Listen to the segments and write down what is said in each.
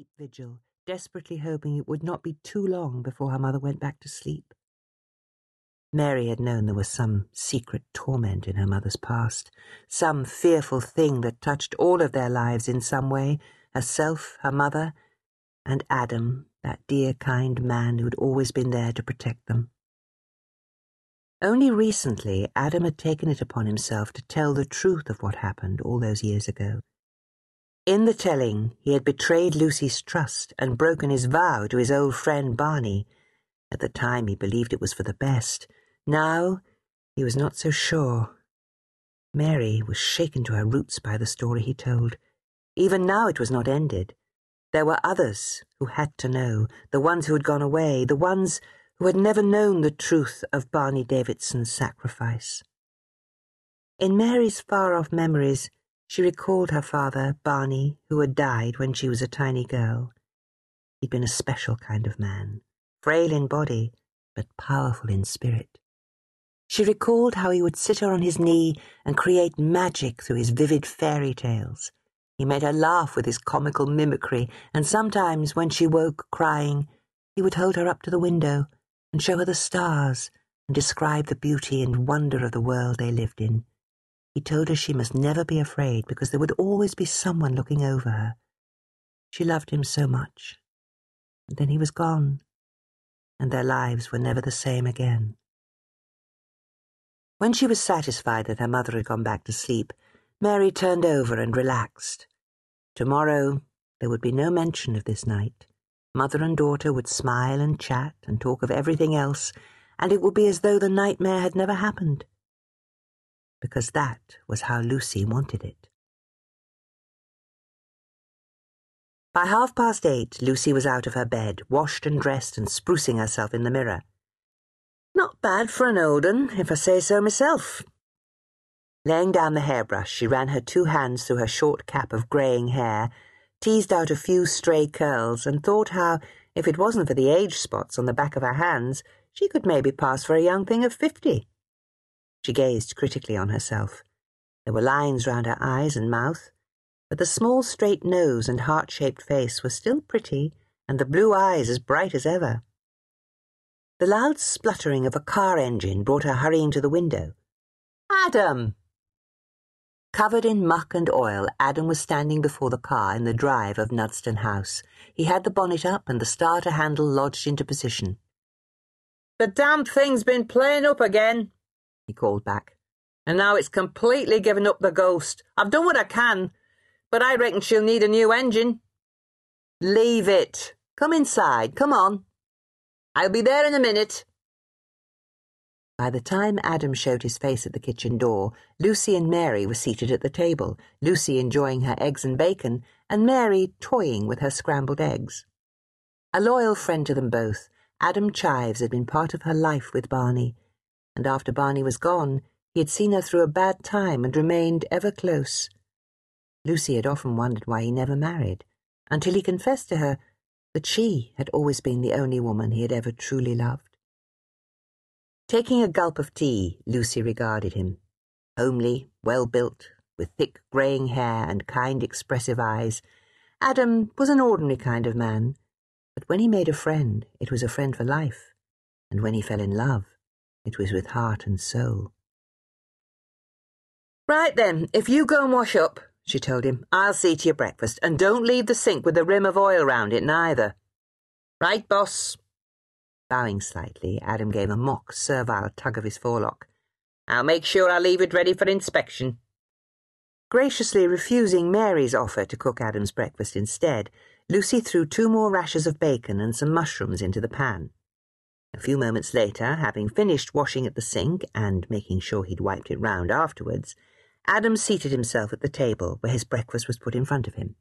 keep vigil, desperately hoping it would not be too long before her mother went back to sleep. Mary had known there was some secret torment in her mother's past, some fearful thing that touched all of their lives in some way herself, her mother, and Adam, that dear, kind man who had always been there to protect them. Only recently, Adam had taken it upon himself to tell the truth of what happened all those years ago. In the telling, he had betrayed Lucy's trust and broken his vow to his old friend Barney. At the time, he believed it was for the best. Now, he was not so sure. Mary was shaken to her roots by the story he told. Even now, it was not ended. There were others who had to know, the ones who had gone away, the ones who had never known the truth of Barney Davidson's sacrifice. In Mary's far off memories, she recalled her father, Barney, who had died when she was a tiny girl. He'd been a special kind of man, frail in body, but powerful in spirit. She recalled how he would sit her on his knee and create magic through his vivid fairy tales. He made her laugh with his comical mimicry, and sometimes, when she woke crying, he would hold her up to the window and show her the stars and describe the beauty and wonder of the world they lived in. He told her she must never be afraid because there would always be someone looking over her. She loved him so much. And then he was gone, and their lives were never the same again. When she was satisfied that her mother had gone back to sleep, Mary turned over and relaxed. Tomorrow there would be no mention of this night. Mother and daughter would smile and chat and talk of everything else, and it would be as though the nightmare had never happened. Because that was how Lucy wanted it. By half past eight, Lucy was out of her bed, washed and dressed and sprucing herself in the mirror. Not bad for an old un, if I say so myself. Laying down the hairbrush, she ran her two hands through her short cap of greying hair teased out a few stray curls, and thought how, if it wasn't for the age spots on the back of her hands, she could maybe pass for a young thing of fifty. She gazed critically on herself. There were lines round her eyes and mouth, but the small straight nose and heart-shaped face were still pretty, and the blue eyes as bright as ever. The loud spluttering of a car engine brought her hurrying to the window. Adam! Covered in muck and oil, Adam was standing before the car in the drive of Nudston House. He had the bonnet up and the starter handle lodged into position. The damned thing's been playing up again, he called back. And now it's completely given up the ghost. I've done what I can, but I reckon she'll need a new engine. Leave it. Come inside. Come on. I'll be there in a minute. By the time Adam showed his face at the kitchen door, Lucy and Mary were seated at the table, Lucy enjoying her eggs and bacon, and Mary toying with her scrambled eggs. A loyal friend to them both, Adam Chives had been part of her life with Barney, and after Barney was gone, he had seen her through a bad time and remained ever close. Lucy had often wondered why he never married, until he confessed to her that she had always been the only woman he had ever truly loved. Taking a gulp of tea, Lucy regarded him. Homely, well built, with thick greying hair and kind expressive eyes, Adam was an ordinary kind of man. But when he made a friend, it was a friend for life. And when he fell in love, it was with heart and soul. Right then, if you go and wash up, she told him, I'll see to your breakfast, and don't leave the sink with a rim of oil round it neither. Right, boss? Bowing slightly, Adam gave a mock, servile tug of his forelock. I'll make sure I leave it ready for inspection. Graciously refusing Mary's offer to cook Adam's breakfast instead, Lucy threw two more rashers of bacon and some mushrooms into the pan. A few moments later, having finished washing at the sink and making sure he'd wiped it round afterwards, Adam seated himself at the table where his breakfast was put in front of him.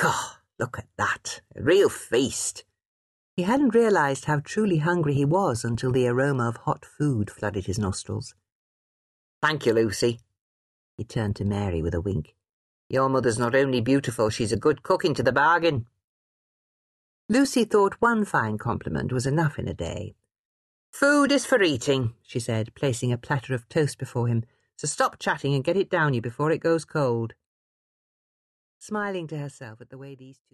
God, look at that. A real feast. He hadn't realized how truly hungry he was until the aroma of hot food flooded his nostrils. Thank you, Lucy. He turned to Mary with a wink. Your mother's not only beautiful, she's a good cook into the bargain. Lucy thought one fine compliment was enough in a day. Food is for eating, she said, placing a platter of toast before him. So stop chatting and get it down you before it goes cold. Smiling to herself at the way these two